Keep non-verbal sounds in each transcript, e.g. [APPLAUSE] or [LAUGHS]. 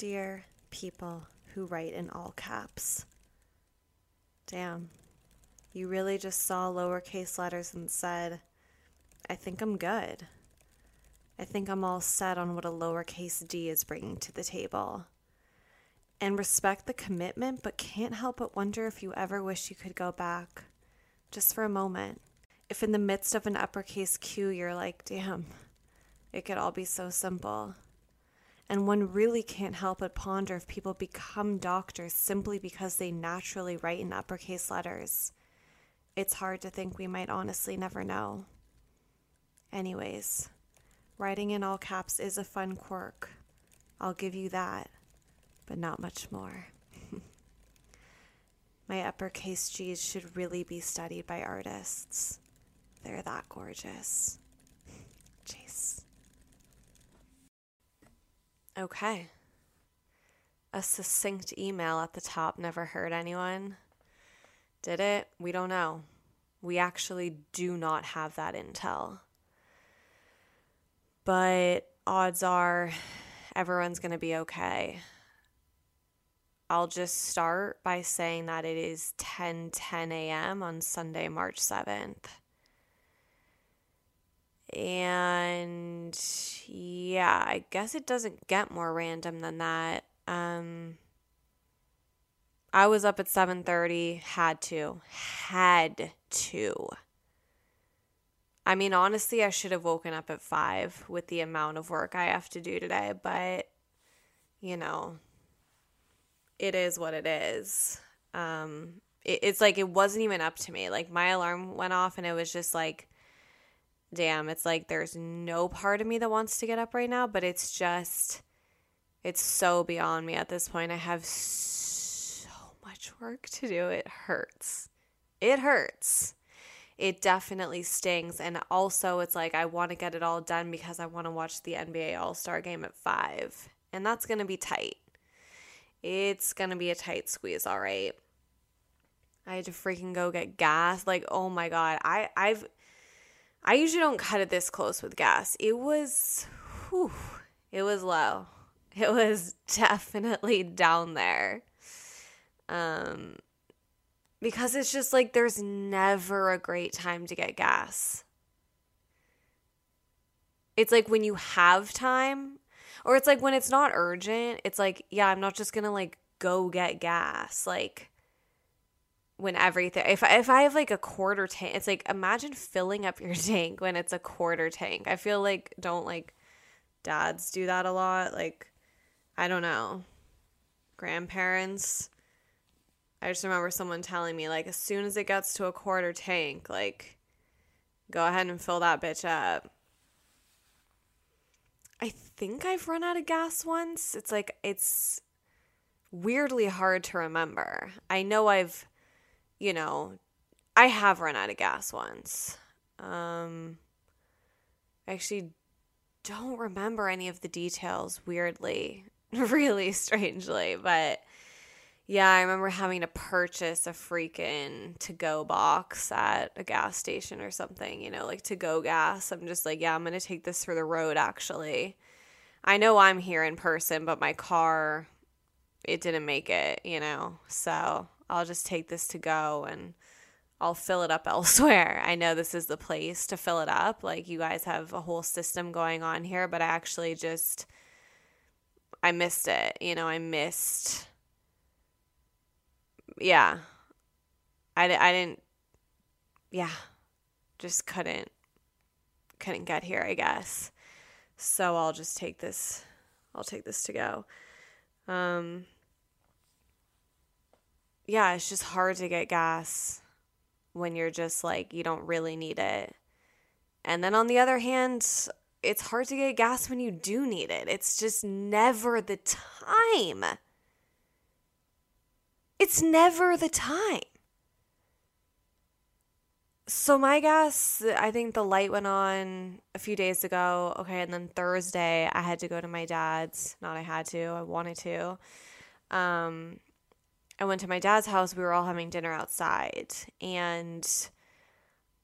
Dear people who write in all caps. Damn. You really just saw lowercase letters and said, I think I'm good. I think I'm all set on what a lowercase d is bringing to the table. And respect the commitment, but can't help but wonder if you ever wish you could go back. Just for a moment. If in the midst of an uppercase Q, you're like, damn, it could all be so simple. And one really can't help but ponder if people become doctors simply because they naturally write in uppercase letters. It's hard to think we might honestly never know. Anyways, writing in all caps is a fun quirk. I'll give you that, but not much more. [LAUGHS] My uppercase G's should really be studied by artists. They're that gorgeous. [LAUGHS] Chase. Okay. A succinct email at the top never hurt anyone. Did it? We don't know. We actually do not have that intel. But odds are everyone's going to be okay. I'll just start by saying that it is 10 10 a.m. on Sunday, March 7th. And yeah, I guess it doesn't get more random than that. Um I was up at 7:30, had to. Had to. I mean, honestly, I should have woken up at 5 with the amount of work I have to do today, but you know, it is what it is. Um it, it's like it wasn't even up to me. Like my alarm went off and it was just like damn, it's like there's no part of me that wants to get up right now, but it's just, it's so beyond me at this point. I have so much work to do. It hurts. It hurts. It definitely stings. And also, it's like I want to get it all done because I want to watch the NBA All Star game at five. And that's going to be tight. It's going to be a tight squeeze, all right. I had to freaking go get gas. Like, oh my God. I, I've, I usually don't cut it this close with gas. It was, whew, it was low. It was [LAUGHS] definitely down there. Um, because it's just like there's never a great time to get gas. It's like when you have time, or it's like when it's not urgent, it's like, yeah, I'm not just gonna like go get gas. Like, when everything if if I have like a quarter tank, it's like imagine filling up your [LAUGHS] tank when it's a quarter tank. I feel like don't like dads do that a lot. Like I don't know. Grandparents. I just remember someone telling me like as soon as it gets to a quarter tank, like go ahead and fill that bitch up. I think I've run out of gas once. It's like it's weirdly hard to remember. I know I've you know, I have run out of gas once. Um, I actually don't remember any of the details, weirdly, [LAUGHS] really strangely, but yeah, I remember having to purchase a freaking to go box at a gas station or something, you know, like to go gas. I'm just like, yeah, I'm going to take this for the road actually. I know I'm here in person, but my car, it didn't make it, you know, so I'll just take this to go and I'll fill it up [LAUGHS] elsewhere. I know this is the place to fill it up. Like you guys have a whole system going on here, but I actually just I missed it. You know, I missed yeah. I I didn't yeah. Just couldn't couldn't get here, I guess. So I'll just take this I'll take this to go. Um yeah, it's just hard to get gas when you're just like, you don't really need it. And then on the other hand, it's hard to get gas when you do need it. It's just never the time. It's never the time. So my gas, I think the light went on a few days ago. Okay, and then Thursday I had to go to my dad's. Not I had to, I wanted to. Um I went to my dad's house. We were all having dinner outside, and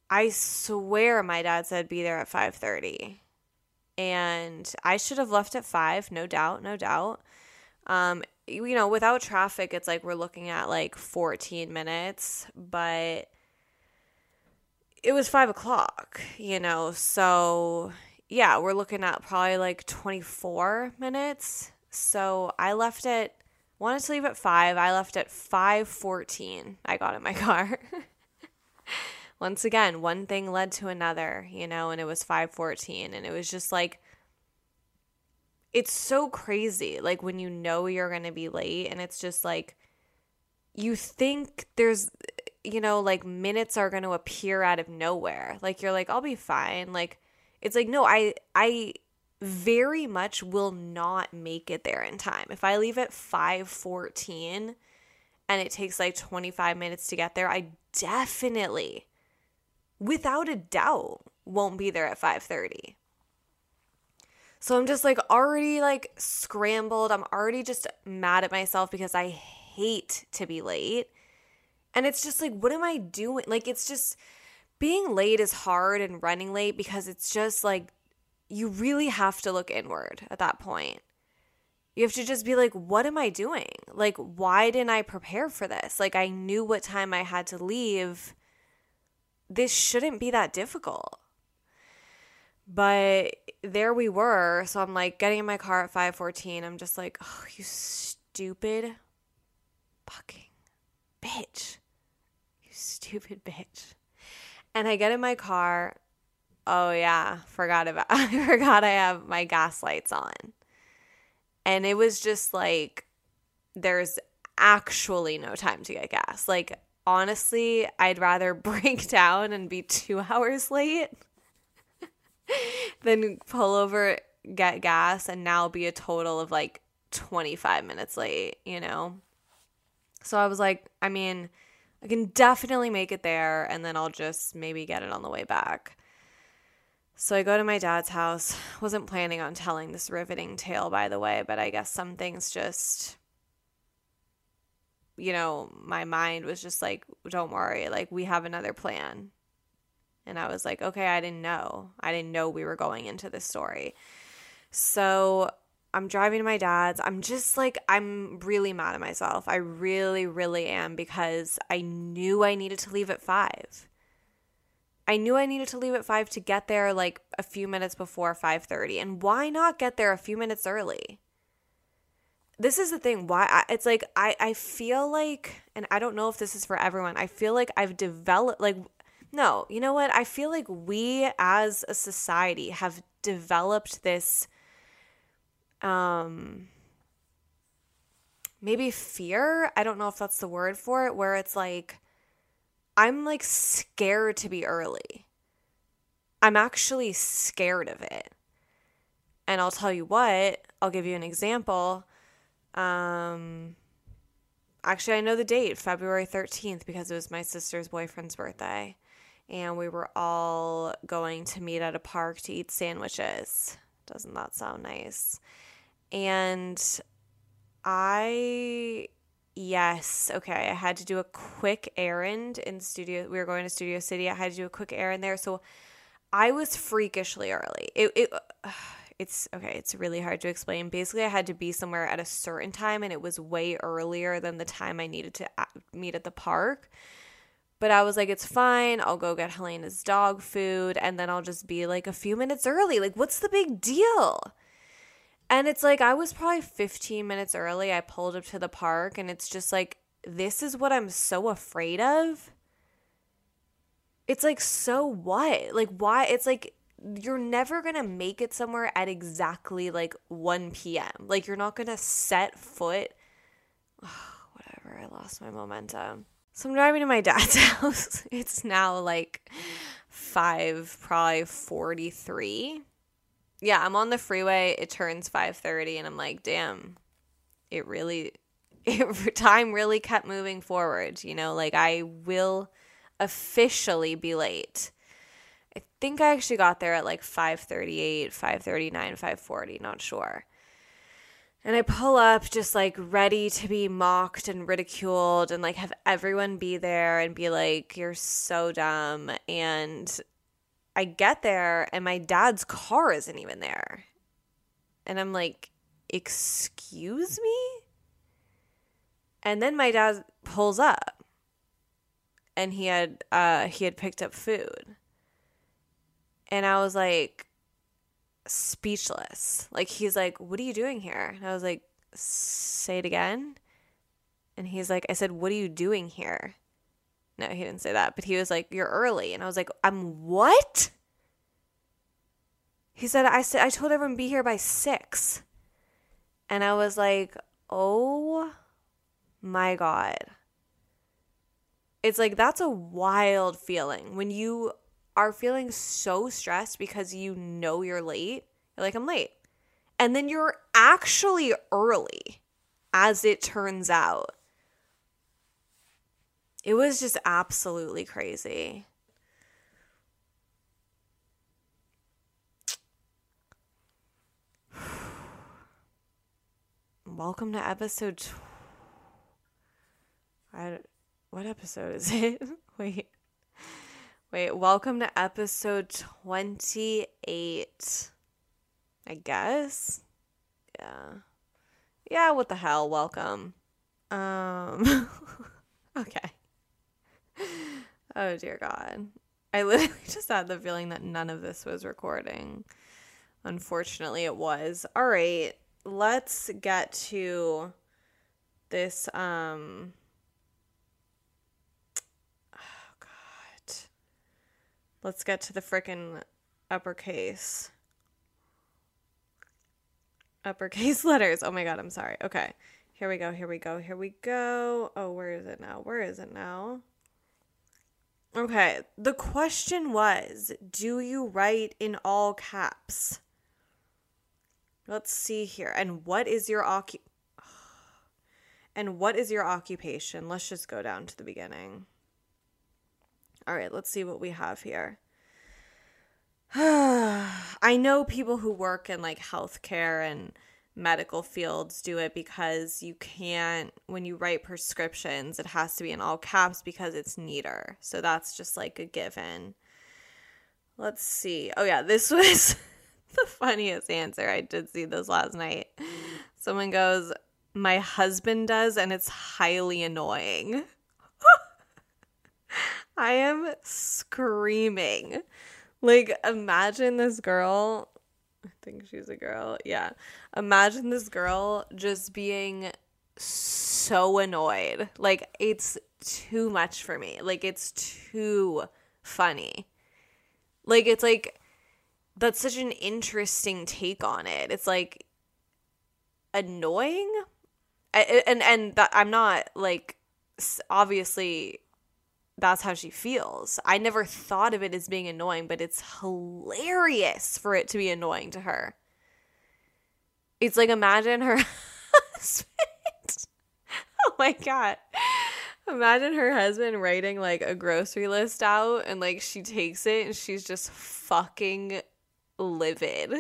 I swear my dad said be there at 5:30. And I should have left at 5, no doubt, no doubt. Um, you know, without traffic, it's like we're looking at like 14 minutes, but it was five o'clock, you know, so yeah, we're looking at probably like 24 minutes. So I left it, wanted to leave at five. I left at 5:14. I got in my [LAUGHS] car. Once again, one thing led to another, you know, and it was 5:14 and it was just like it's so crazy like when you know you're to be late and it's just like you think there's you know like minutes are to appear out of nowhere like you're like I'll be fine like it's like no I I very much will not make it there in time if I leave at 5:14 and it takes like 25 minutes to get there I definitely without a doubt won't be there at 5:30 so I'm just like already like scrambled. I'm already just mad at myself because I hate to be late. And it's just like, what am I doing? Like, it's just being late is hard and running late because it's just like you really have to look inward at that point. You have to just be like, what am I doing? Like, why didn't I prepare for this? Like, I knew what time I had to leave. This shouldn't be that difficult. But there we were. So I'm like getting in my car at 5:14. I'm just like, "Oh, you stupid fucking bitch. You stupid bitch." And I get in my car. Oh yeah, forgot about [LAUGHS] I forgot I have my gas lights on. And it was just like there's actually no time to get gas. Like honestly, I'd rather [LAUGHS] break down and be 2 hours late [LAUGHS] than pull over, get gas, and now be a total of like 25 minutes late, you know? So I was like, I mean, I can definitely make it there, and then I'll just maybe get it on the way back. So I go to my dad's house. [SIGHS] Wasn't planning on telling this riveting tale, by the way, but I guess some things just, you know, my mind was just like, don't worry, like, we have another plan. And I was like, okay, I didn't know. I didn't know we were going into this story. So I'm driving to my dad's. I'm just like, I'm really mad at myself. I really, really am because I knew I needed to leave at five. I knew I needed to leave at five to get there like a few minutes before 5:30. And why not get there a few minutes early? This is the thing. Why I, it's like I I feel like, and I don't know if this is for everyone. I feel like I've developed like no, you know what? I feel like we as a society have developed this um maybe fear. I don't know if that's the word for it where it's like I'm like scared to be early. I'm actually scared of it. And I'll tell you what, I'll give you an example. Um actually I know the date, February 13th because it was my sister's boyfriend's birthday and we were all going to meet at a park to eat sandwiches. Doesn't that sound nice? And I, yes, okay, I had to do a quick errand in studio. We were going to Studio City. I had to do a quick errand there. So I was freakishly early. It, it, [SIGHS] it's okay, it's really hard to explain. Basically, I had to be somewhere at a certain time, and it was way earlier than the time I needed to uh, meet at the park. But I was like, it's fine. I'll go get Helena's dog food and then I'll just be like a few minutes early. Like, what's the big deal? And it's like, I was probably 15 minutes early. I pulled up to the park and it's just like, this is what I'm so afraid of. It's like, so what? Like, why? It's like, you're never going to make it somewhere at exactly like 1 p.m. Like, you're not going to set foot. Oh, [SIGHS] whatever. I lost my momentum. So I'm driving to my [LAUGHS] dad's house. It's now like 5 probably 43. Yeah, I'm on the freeway. It turns 5:30 and I'm like, "Damn. It really [LAUGHS] it time really kept moving forward, you know, like I will officially be late. I think I actually got there at like 5:38, 5:39, 5:40, not sure. And I pull up just like ready to be mocked and ridiculed and like have everyone be there and be like, you're so dumb. And I get there and my dad's car isn't even there. And I'm like, Excuse me? And then my dad pulls up and he had uh he had picked up food. And I was like speechless. Like he's like, "What are you doing here?" And I was like, "Say it again." And he's like, "I said, "What are you doing here?" No, he didn't say that, but he was like, "You're early." And I was like, "I'm what?" He said, "I said I told everyone be here by 6." And I was like, "Oh my god." It's like that's a wild feeling when you are feeling so stressed because you know you're late. You're like, I'm late. And then you're actually early, as it turns out. It was just absolutely crazy. [SIGHS] Welcome to episode. Tw- I, what episode is it? [LAUGHS] Wait. Wait, welcome to episode 28. I guess. Yeah. Yeah, what the hell? Welcome. Um [LAUGHS] Okay. [LAUGHS] Oh dear god. I literally [LAUGHS] just had the feeling that none of this was recording. Unfortunately, it was. All right, let's get to this um oh God. Let's get to the frickin' uppercase. Uppercase [LAUGHS] letters. Oh my god, I'm sorry. Okay. Here we go. Here we go. Here we go. Oh, where is it now? Where is it now? Okay. The question was Do you write in all caps? Let's see here. And what is your occu- [SIGHS] And what is your occupation? Let's just go down to the beginning. All right, let's see what we have here. [SIGHS] I know people who work in like healthcare and medical fields do it because you can't, when you write prescriptions, it has to be in all caps because it's neater. So that's just like a given. Let's see. Oh, yeah, this [LAUGHS] was the funniest answer. I did see this last night. Someone goes, My husband does, and it's highly annoying. [LAUGHS] I am screaming. Like, imagine this girl. I think she's a girl. Yeah. Imagine this girl just being so annoyed. Like, it's too much for me. Like, it's too funny. Like, it's like, that's such an interesting take on it. It's like annoying. I, and and that I'm not like obviously that's how she feels. I never thought of it as being annoying, but it's hilarious for it to be annoying to her. It's like imagine her [LAUGHS] husband. [LAUGHS] oh my god. Imagine her husband writing like a grocery list out and like she takes it and she's just fucking livid.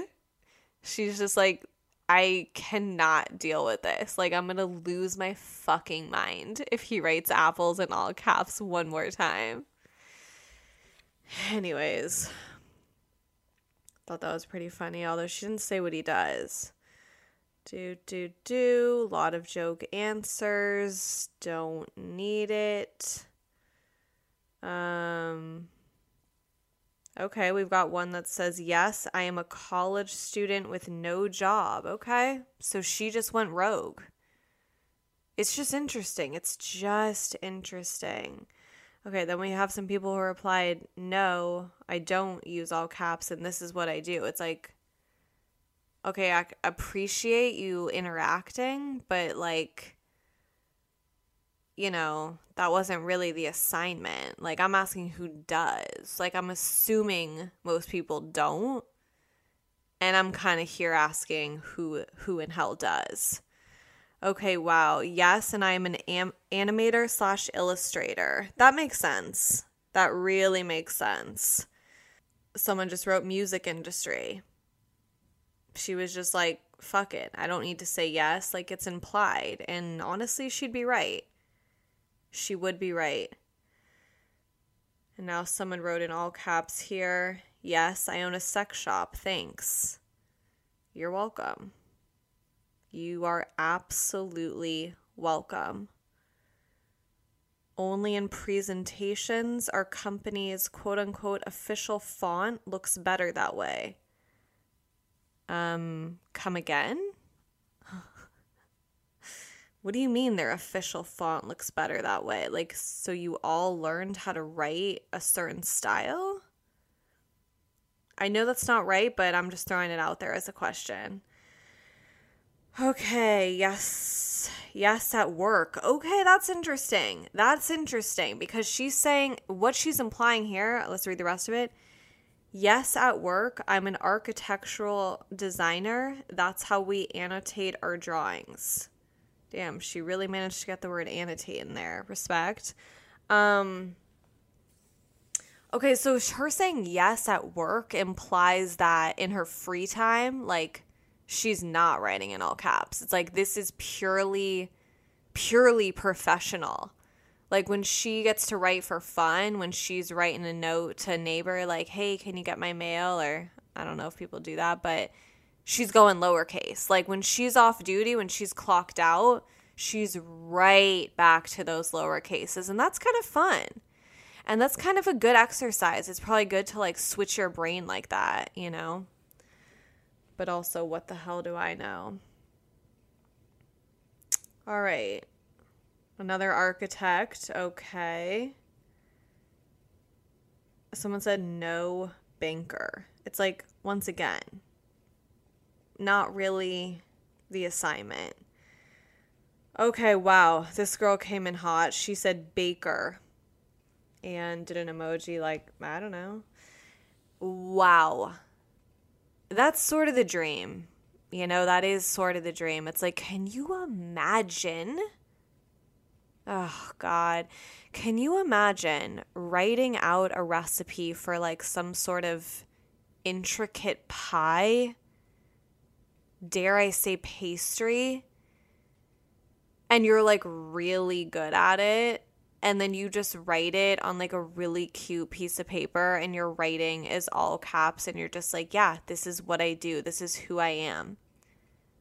She's just like I cannot deal with this. Like, I'm going to lose my fucking mind if he writes apples in all caps one more time. Anyways, thought that was pretty funny, although she didn't say what he does. Do, do, do. Lot of joke answers. Don't need it. Um, Okay, we've got one that says, Yes, I am a college student with no job. Okay, so she just went rogue. It's just interesting. It's just interesting. Okay, then we have some people who replied, No, I don't use all caps, and this is what I do. It's like, okay, I appreciate you interacting, but like, you know, that wasn't really the assignment. Like, I'm asking who does. Like, I'm assuming most people don't. And I'm kind of here asking who who in hell does. Okay, wow. Yes, and I am an am- animator slash illustrator. That makes sense. That really makes sense. Someone just wrote music industry. She was just like, fuck it. I don't need to say yes. Like, it's implied. And honestly, she'd be right she would be right. And now someone wrote in all caps here Yes, I own a sex shop. Thanks. You're welcome. You are absolutely welcome. Only in presentations our company's quote unquote official font looks better that way. Um, come again? What do you mean their official font looks better that way? Like, so you all learned how to write a certain style? I know that's not right, but I'm just throwing it out there as a question. Okay, yes. Yes, at work. Okay, that's interesting. That's interesting because she's saying what she's implying here. Let's read the rest of it. Yes, at work, I'm an architectural designer. That's how we annotate our drawings. Damn, she really managed to get the word annotate in there. Respect. Um Okay, so her saying yes at work implies that in her free time, like she's not writing in all caps. It's like this is purely purely professional. Like when she gets to write for fun, when she's writing a note to a neighbor like, "Hey, can you get my mail?" or I don't know if people do that, but she's going lowercase. Like when she's off duty, when she's clocked out, she's right back to those lower cases and that's kind of fun. And that's kind of a good exercise. It's probably good to like switch your brain like that, you know? but also what the hell do I know? All right. Another architect. Okay. Someone said no banker. It's like, once again, not really the assignment. Okay, wow. This girl came in hot. She said baker and did an emoji like, I don't know. Wow that's sort of the dream. You know, that is sort of the dream. It's like, can you imagine? Oh, God. Can you imagine writing out a recipe for like some sort of intricate pie? Dare I say pastry? And you're like really good at it and then you just write it on like a really cute piece of paper and your writing is all caps and you're just like, yeah, this is what I do. This is who I am.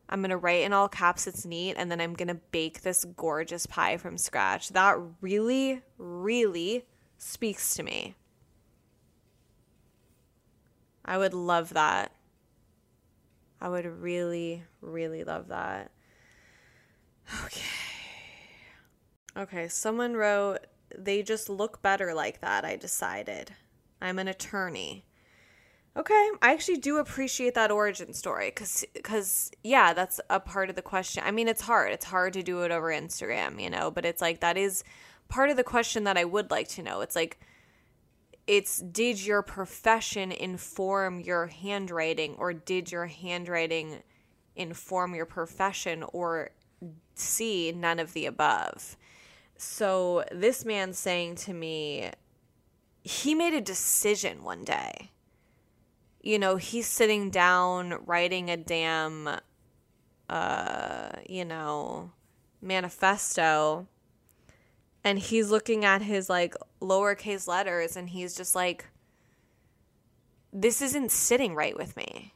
I'm to write in all caps, it's neat, and then I'm to bake this gorgeous pie from scratch. That really, really speaks to me. I would love that. I would really, really love that. Okay. Okay, someone wrote, they just look better like that, I decided. I'm an attorney. Okay, I actually do appreciate that origin story cuz cuz yeah, that's a part of the question. I mean, it's hard. It's hard to do it over Instagram, you know, but it's like that is part of the question that I would like to know. It's like it's did your profession inform your handwriting or did your handwriting inform your profession or see none of the above? So this man saying to me, he made a decision one day. You know, he's sitting down writing a damn, uh, you know, manifesto. And he's looking at his like lowercase letters and he's just like, this isn't sitting right with me.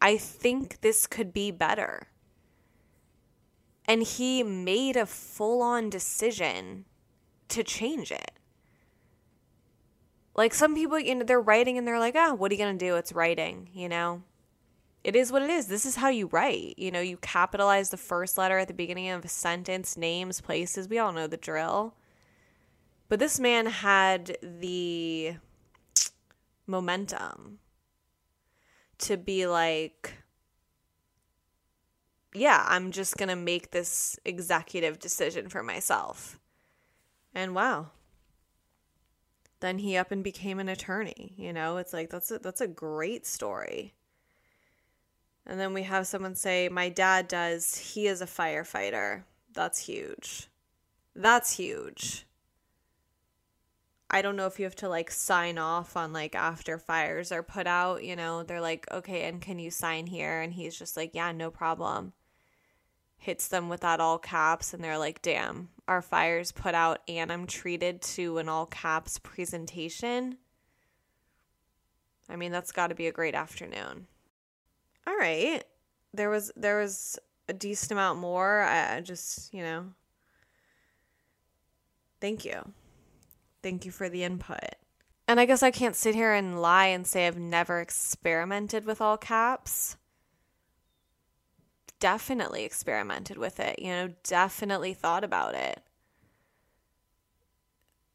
I think this could be better and he made a full on decision to change it. Like some people, you know, they're writing and they're like, ah, oh, what are you to do? It's writing, you know? It is what it is. This is how you write. You know, you capitalize the first letter at the beginning of a sentence, names, places. We all know the drill. But this man had the momentum to be like, yeah, I'm just going to make this executive decision for myself. And wow. Then he up and became an attorney, you know? It's like that's a, that's a great story. And then we have someone say my dad does, he is a firefighter. That's huge. That's huge. I don't know if you have to like sign off on like after fires are put out, you know, they're like, okay, and can you sign here? And he's just like, yeah, no problem hits them with that all caps and they're like, damn, our fire's put out and I'm treated to an all caps presentation. I mean, that's got to be a great afternoon. All right. there was there was a decent amount more. I, I just, you know, thank you. Thank you for the input. And I guess I can't sit here and lie and say I've never experimented with all caps. Definitely experimented with it, you know, definitely thought about it.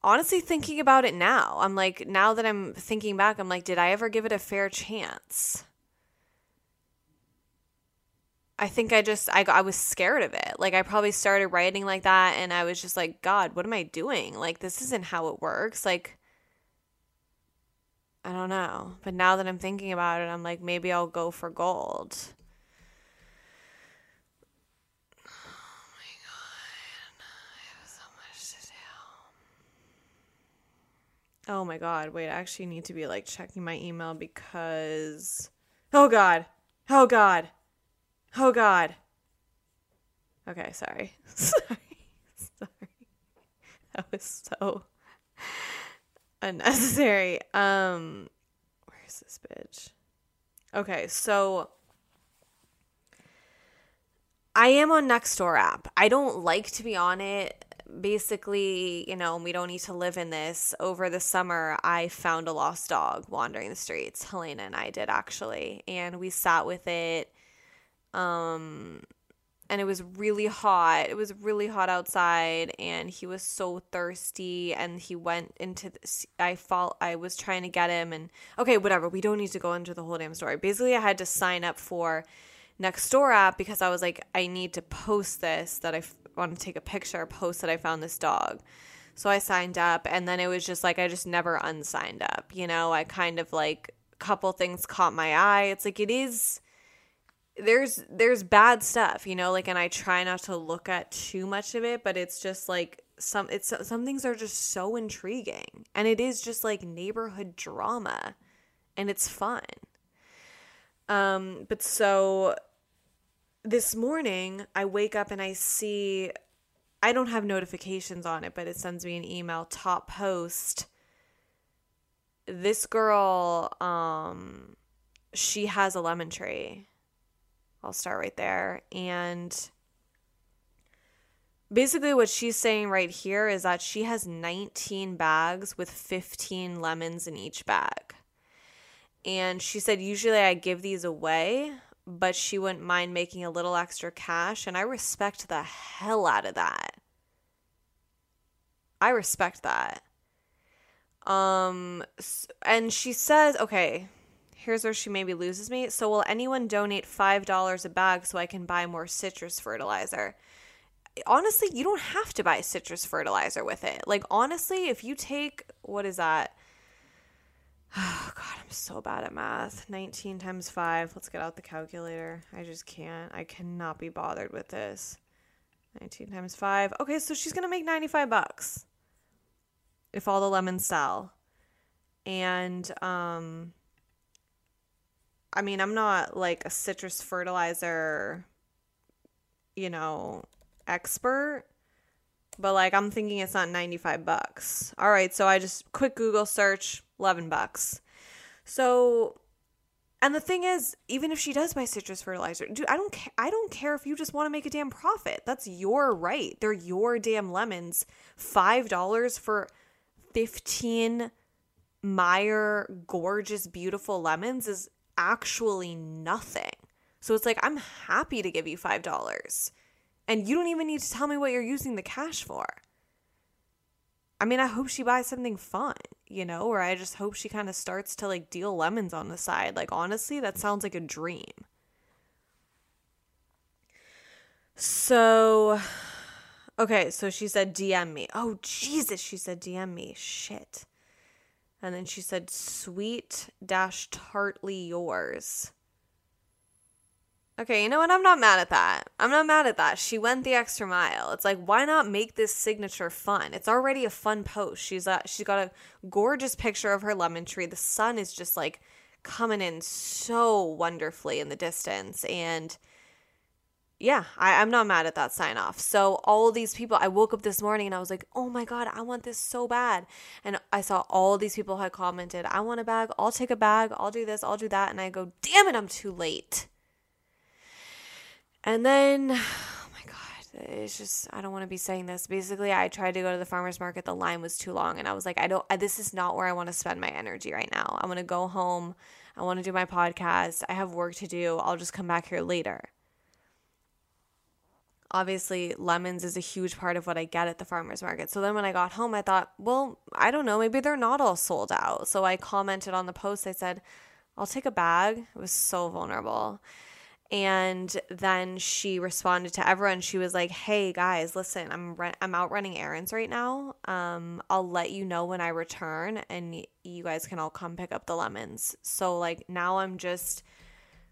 Honestly, thinking about it now, I'm like, now that I'm thinking back, I'm like, did I ever give it a fair chance? I think I just I I was scared of it. Like I probably started writing like that and I was just like, god, what am I doing? Like this isn't how it works. Like I don't know. But now that I'm thinking about it, I'm like maybe I'll go for gold. Oh my god. I have so much to do. Oh my god, wait, I actually need to be like checking my email because Oh god. Oh god. Oh God. Okay, sorry. [LAUGHS] sorry. Sorry. That was so unnecessary. Um where's this bitch? Okay, so I am on Nextdoor app. I don't like to be on it. Basically, you know, we don't need to live in this. Over the summer, I found a lost dog wandering the streets. Helena and I did actually, and we sat with it um, and it was really hot. It was really hot outside, and he was so thirsty. And he went into this. I fall. I was trying to get him, and okay, whatever. We don't need to go into the whole damn story. Basically, I had to sign up for Nextdoor app because I was like, I need to post this that I f- want to take a picture, post that I found this dog. So I signed up, and then it was just like I just never unsigned up. You know, I kind of like a couple things caught my eye. It's like it is there's there's bad stuff, you know, like and I try not to look at too much of it, but it's just like some it's some things are just so intriguing and it is just like neighborhood drama and it's fun. Um but so this morning I wake up and I see I don't have notifications on it, but it sends me an email top post this girl um she has a lemon tree I'll start right there. And basically, what she's saying right here is that she has 19 bags with 15 lemons in each bag. And she said, usually I give these away, but she wouldn't mind making a little extra cash. And I respect the hell out of that. I respect that. Um, and she says, okay, here's where she maybe loses me. So, will anyone donate $5 a bag so I can buy more citrus fertilizer? Honestly, you don't have to buy citrus fertilizer with it. Like, honestly, if you take, what is that? [SIGHS] Oh, God, I'm so bad at math. 19 times 5. Let's get out the calculator. I just can't. I cannot be bothered with this. 19 times 5. Okay, so she's going to make 95 bucks if all the lemons sell. And, um, I mean, I'm not like a citrus fertilizer, you know, expert, but like I'm thinking it's not 95 bucks. All right, so I just quick Google search 11 bucks. So and the thing is, even if she does buy citrus fertilizer, dude, I don't care. I don't care if you just want to make a damn profit. That's your right. They're your damn lemons. Five dollars for fifteen Meyer gorgeous, beautiful lemons is actually nothing. So it's like, I'm happy to give you $5. And you don't even need to tell me what you're using the cash for. I mean, I hope she buys something fun, you know, or I just hope she kind of starts to like deal lemons on the side. Like, honestly, that sounds like a dream. So, okay, so she said DM me. Oh, Jesus, she said DM me. Shit. And then she said, sweet dash tartly yours. Okay, you know what? I'm not mad at that. I'm not mad at that. She went the extra mile. It's like, why not make this signature fun? It's already a fun post. She's a, she's got a gorgeous picture of her lemon tree. The sun is just like coming in so wonderfully in the distance. And yeah, I, I'm not mad at that sign off. So all these people, I woke up this morning and I was like, oh my God, I want this so bad. And I saw all these people had commented, I want a bag, I'll take a bag, I'll do this, I'll do that. And I go, damn it, I'm too late. And then, [SIGHS] oh my God, it's just, I don't want to be saying this. Basically, I tried to go to the farmer's market. The line was too long. And I was like, I don't, this is not where I want to spend my energy right now. I want to go home. I want to do my podcast. I have work to do. I'll just come back here later. Obviously, lemons is a huge part of what I get at the farmer's market. So then when I got home, I thought, well, I don't know, maybe they're not all sold out. So I commented on the post. I said, I'll take a bag. It was so vulnerable. And then she responded to everyone. She was like, "Hey guys, listen, I'm I'm out running errands right now. Um, I'll let you know when I return, and y- you guys can all come pick up the lemons." So like now I'm just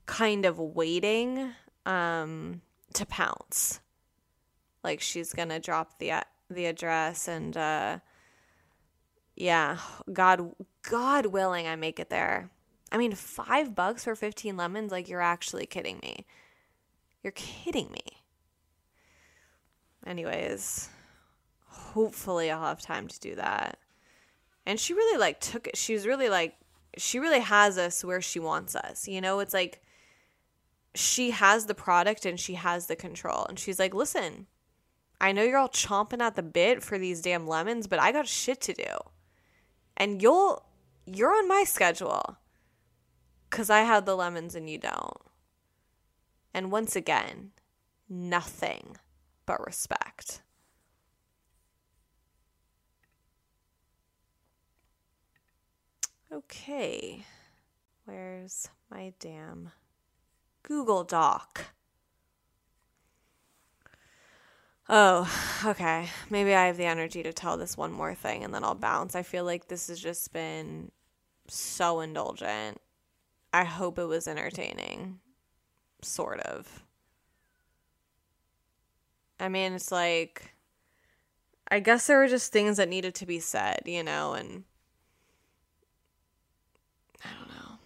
kind of waiting um to pounce. Like she's gonna drop the the address and uh, yeah, God God willing, I make it there. I mean, five bucks for 15 lemons? Like, you're actually kidding me. You're kidding me. Anyways, hopefully I'll have time to do that. And she really, like, took it. She's really, like, she really has us where she wants us. You know, it's like she has the product and she has the control. And she's like, listen, I know you're all chomping at the bit for these damn lemons, but I got shit to do. And you'll, you're on my schedule because I have the lemons and you don't. And once again, nothing but respect. Okay, where's my damn Google Doc? Oh, okay. Maybe I have the energy to tell this one more thing and then I'll bounce. I feel like this has just been so indulgent I hope it was entertaining. Sort of. I mean, it's like, I guess there were just things that needed to be said, you know, and I don't know.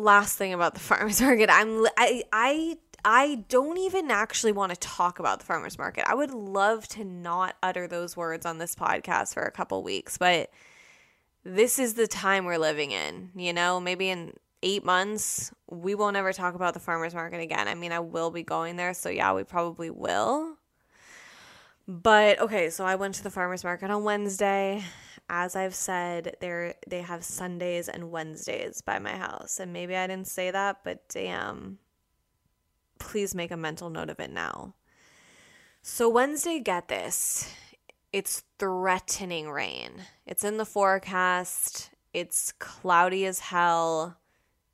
Last thing about the [LAUGHS] farmers market, I'm I I I don't even actually want to talk about the farmers market. I would love to not utter those words on this podcast for a couple weeks, but this is the time we're living in, you know, maybe in eight months, we won't ever talk about the farmer's market again. I mean, I will be going there, so yeah, we probably will. But okay, so I went to the farmer's market on Wednesday. As I've said, they they have Sundays and Wednesdays by my house. And maybe I didn't say that, but damn. Please make a mental note of it now. So Wednesday, get this. It's threatening rain. It's in the forecast. It's cloudy as hell.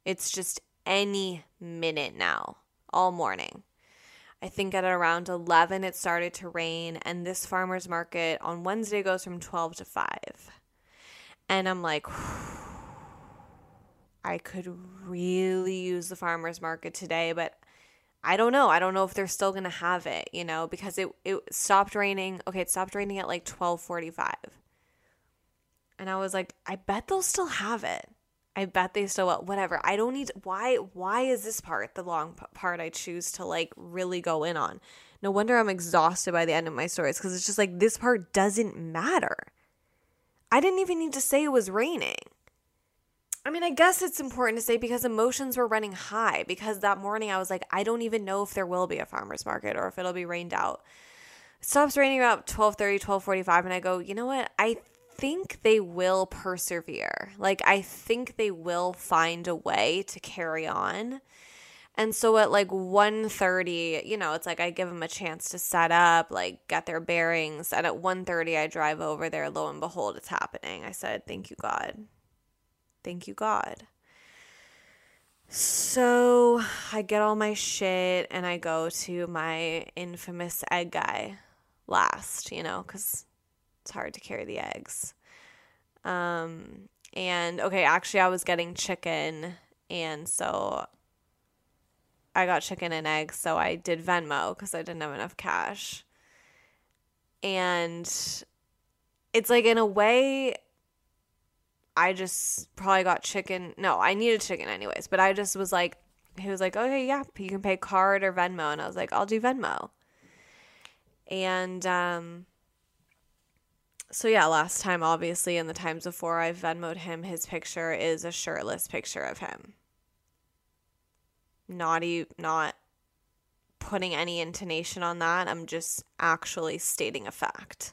It's just any minute now, all morning. I think at around 11 it started to rain, and this farmer's market on Wednesday goes from 12 to 5. And I'm like, [SIGHS] I could really use the farmer's market today, but I don't know. I don't know if they're still going to have it, you know, because it, it stopped raining. Okay, it stopped raining at like 12:45. And I was like, I bet they'll still have it. I bet they still will. Whatever. I don't need why why is this part the long part I choose to like really go in on? No wonder I'm exhausted by the end of my stories because it's just like this part doesn't matter. I didn't even need to say it was raining. I mean, I guess it's important to say because emotions were running high because that morning I was like, I don't even know if there will be a farmer's market or if it'll be rained out. It stops raining about 12:30, 12:45 and I go, "You know what? I think they will persevere. Like I think they will find a way to carry on. And so at like 1:30, you know, it's like I give them a chance to set up, like get their bearings, and at 1:30 I drive over there lo and behold it's happening. I said, "Thank you God." Thank you God. So, I get all my shit and I go to my infamous egg guy last, you know, cuz it's hard to carry the eggs. Um, and okay, actually, I was getting chicken, and so I got chicken and eggs. So I did Venmo because I didn't have enough cash. And it's like, in a way, I just probably got chicken. No, I needed chicken anyways, but I just was like, he was like, okay, yeah, you can pay card or Venmo. And I was like, I'll do Venmo. And, um, so yeah, last time obviously in the times before I've Venmoed him, his picture is a shirtless picture of him. Naughty, not putting any intonation on that. I'm just actually stating a fact.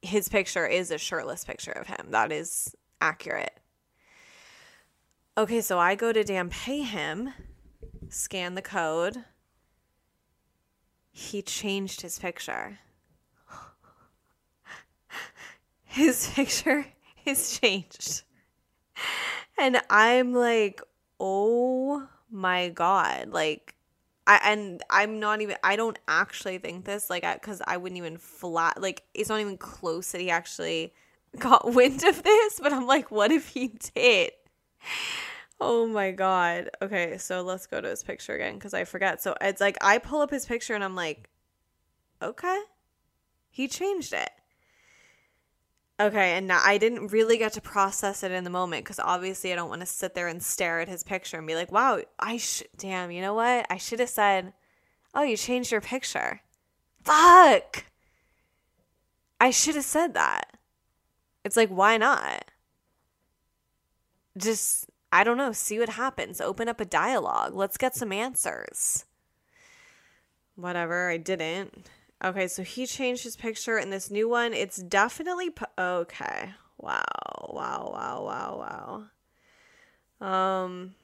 His picture is a shirtless picture of him. That is accurate. Okay, so I go to damn pay him, scan the code. He changed his picture. His [LAUGHS] picture is changed. And I'm like, oh my God. Like, I, and I'm not even, I don't actually think this, like, because I, I wouldn't even flat, like, it's not even close that he actually got [LAUGHS] wind of this, but I'm like, what if he did? Oh my God. Okay, so let's go to his picture again because I forget. So it's like, I pull up his picture and I'm like, okay, he changed it. Okay, and now I didn't really get to process it in the moment because obviously I don't want to sit there and stare at his picture and be like, wow, I should, damn, you know what? I should have said, oh, you changed your picture. Fuck! I should have said that. It's like, why not? Just, I don't know, see what happens. Open up a dialogue. Let's get some answers. Whatever, I didn't. Okay, so he changed his picture in this new one. It's definitely po- okay. Wow, wow, wow, wow, wow. Um,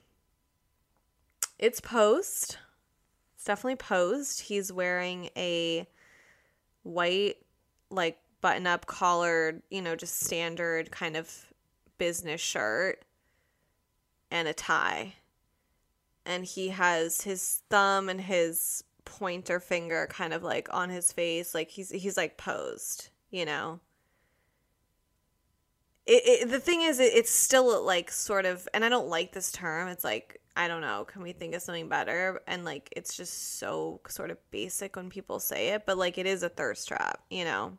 it's posed. It's definitely posed. He's wearing a white, like button up collared, you know, just standard kind of business shirt and a tie. And he has his thumb and his pointer finger kind of like on his face like he's he's like posed you know? It, it the thing is it, it's still like sort of and i don't like this term it's like i don't know can we think of something better? And like it's just so sort of basic when people say it but like it is a thirst trap you know?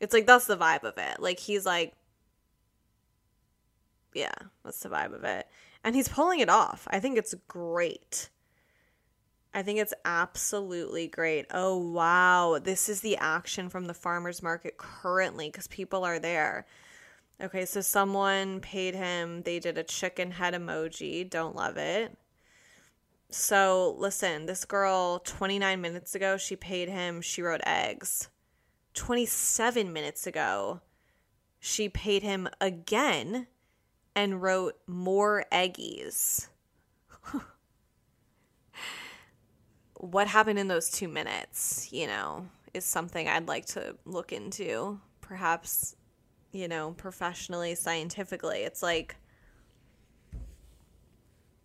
It's like that's the vibe of it. Like he's like yeah that's the vibe of it. And he's pulling it off. I think it's great I think it's absolutely great. Oh, wow. This is the action from the farmer's market currently because people are there. Okay, so someone paid him, they did a chicken head emoji. Don't love it. So, listen, this girl 29 minutes ago, she paid him, she wrote eggs. 27 minutes ago, she paid him again and wrote more eggies. [LAUGHS] what happened in those two minutes, you know, is something I'd like to look into. Perhaps, you know, professionally, scientifically. It's like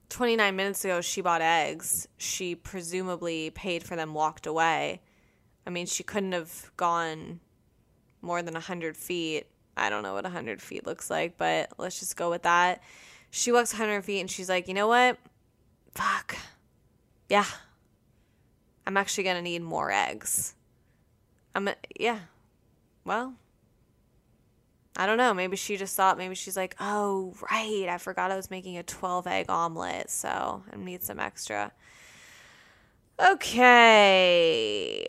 29 minutes ago, she bought eggs. She presumably paid for them, walked away. I mean, she couldn't have gone more than 100 feet. I don't know what 100 feet looks like, but let's just go with that. She walks 100 feet and she's like, you know what? Fuck. Yeah, I'm actually going to need more eggs. I'm, yeah. Well, I don't know. Maybe she just thought, maybe she's like, oh, right. I forgot I was making a 12 egg omelet. So I need some extra. Okay.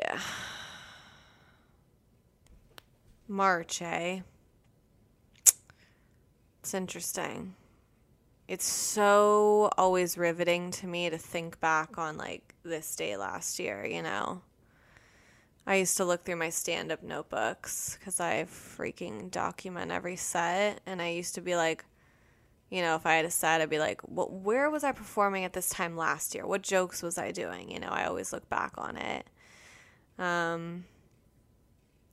March, eh? It's interesting it's so always riveting to me to think back on like this day last year, you know. I used to look through my stand up notebooks because I freaking document every set. And I used to be like, you know, if I had a set, I'd be like, well, where was I performing at this time last year? What jokes was I doing? You know, I always look back on it. Um,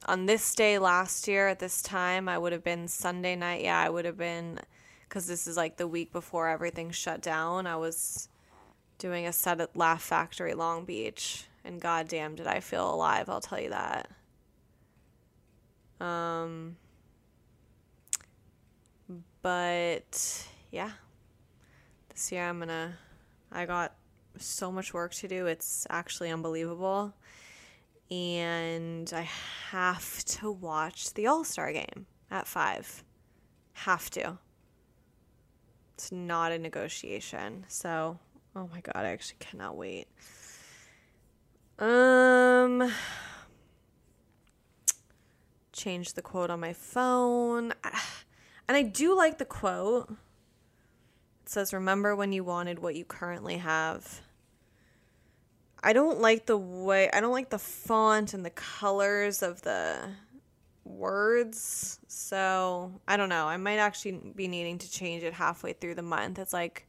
on this day last year at this time, I would have been Sunday night. Yeah, I would have been because this is like the week before everything shut down. I was doing a set at Laugh Factory Long Beach, and goddamn, did I feel alive! I'll tell you that. Um, but yeah, this year I'm gonna. I got so much work to do. It's actually unbelievable. And I have to watch the All Star game at five. Have to. It's not a negotiation. So, oh my god, I actually cannot wait. Um change the quote on my phone. And I do like the quote. It says, Remember when you wanted what you currently have. I don't like the way I don't like the font and the colors of the words. So, I don't know. I might actually be needing to change it halfway through the month. It's like,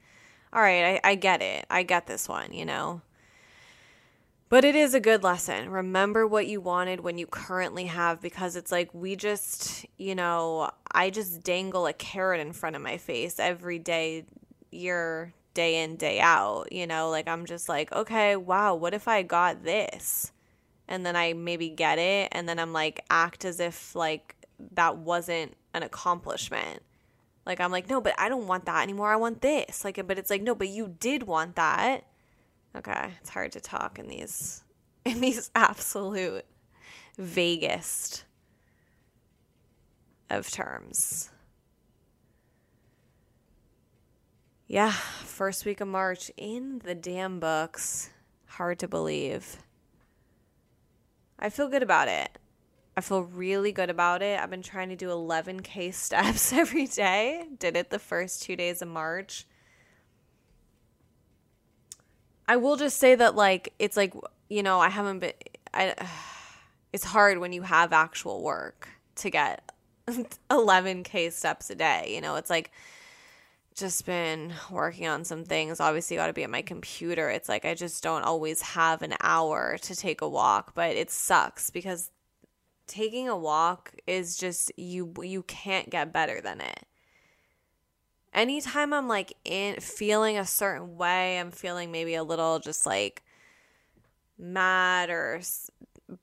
all right, I, I get it. I get this one, you know? But it is a good lesson. Remember what you wanted when you currently have because it's like we just, you know, I just dangle a carrot in front of my face every day, year, day in, day out. You know, like I'm just like, okay, wow, what if I got this? And then I maybe get it and then I'm like, act as if like that wasn't an accomplishment. Like I'm like, no, but I don't want that anymore. I want this. Like, but it's like, no, but you did want that Okay, it's hard to talk in these [LAUGHS] in these absolute vaguest of terms. Yeah, first week of March in the damn books. Hard to believe. I feel good about it. I feel really good about it. I've been trying to do 11K [LAUGHS] steps every day. Did it the first two days of March. I will just say that like it's like you know I haven't been I [SIGHS] it's hard when you have actual work to get [LAUGHS] 11k steps a day you know it's like just been working on some things obviously got to be at my computer it's like I just don't always have an hour to take a walk but it sucks because taking a walk is just you you can't get better than it anytime I'm like in feeling a certain way, I'm feeling maybe a little just like mad or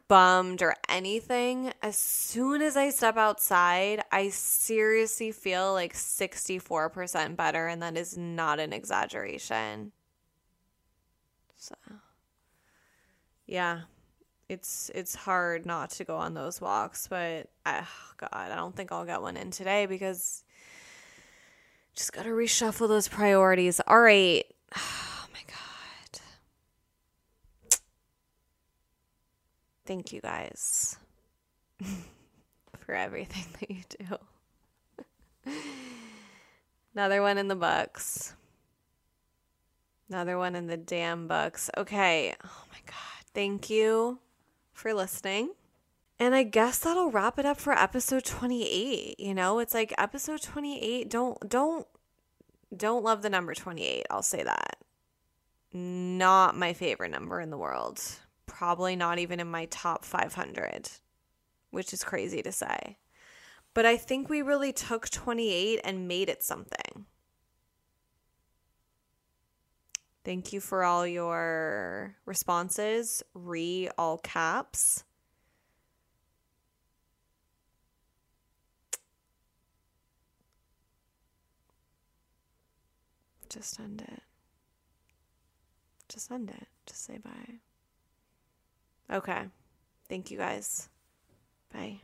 bummed or anything, as soon as I step outside, I seriously feel like 64% better, and that is not an exaggeration. So, yeah, it's it's hard not to go on those walks, but oh God, I don't think I'll get one in today because just got to reshuffle those priorities. All right. [SIGHS] Oh my God. Thank you guys [LAUGHS] for everything that you do. [LAUGHS] Another one in the books. Another one in the damn books. Okay. Oh my God. Thank you for listening. And I guess that'll wrap it up for episode 28. You know, it's like episode 28, don't don't don't love the number 28. I'll say that. Not my favorite number in the world. Probably not even in my top 500, which is crazy to say. But I think we really took 28 and made it something. Thank you for all your responses. Re all caps. Just end it. Just end it. Just say bye. Okay. Thank you guys. Bye.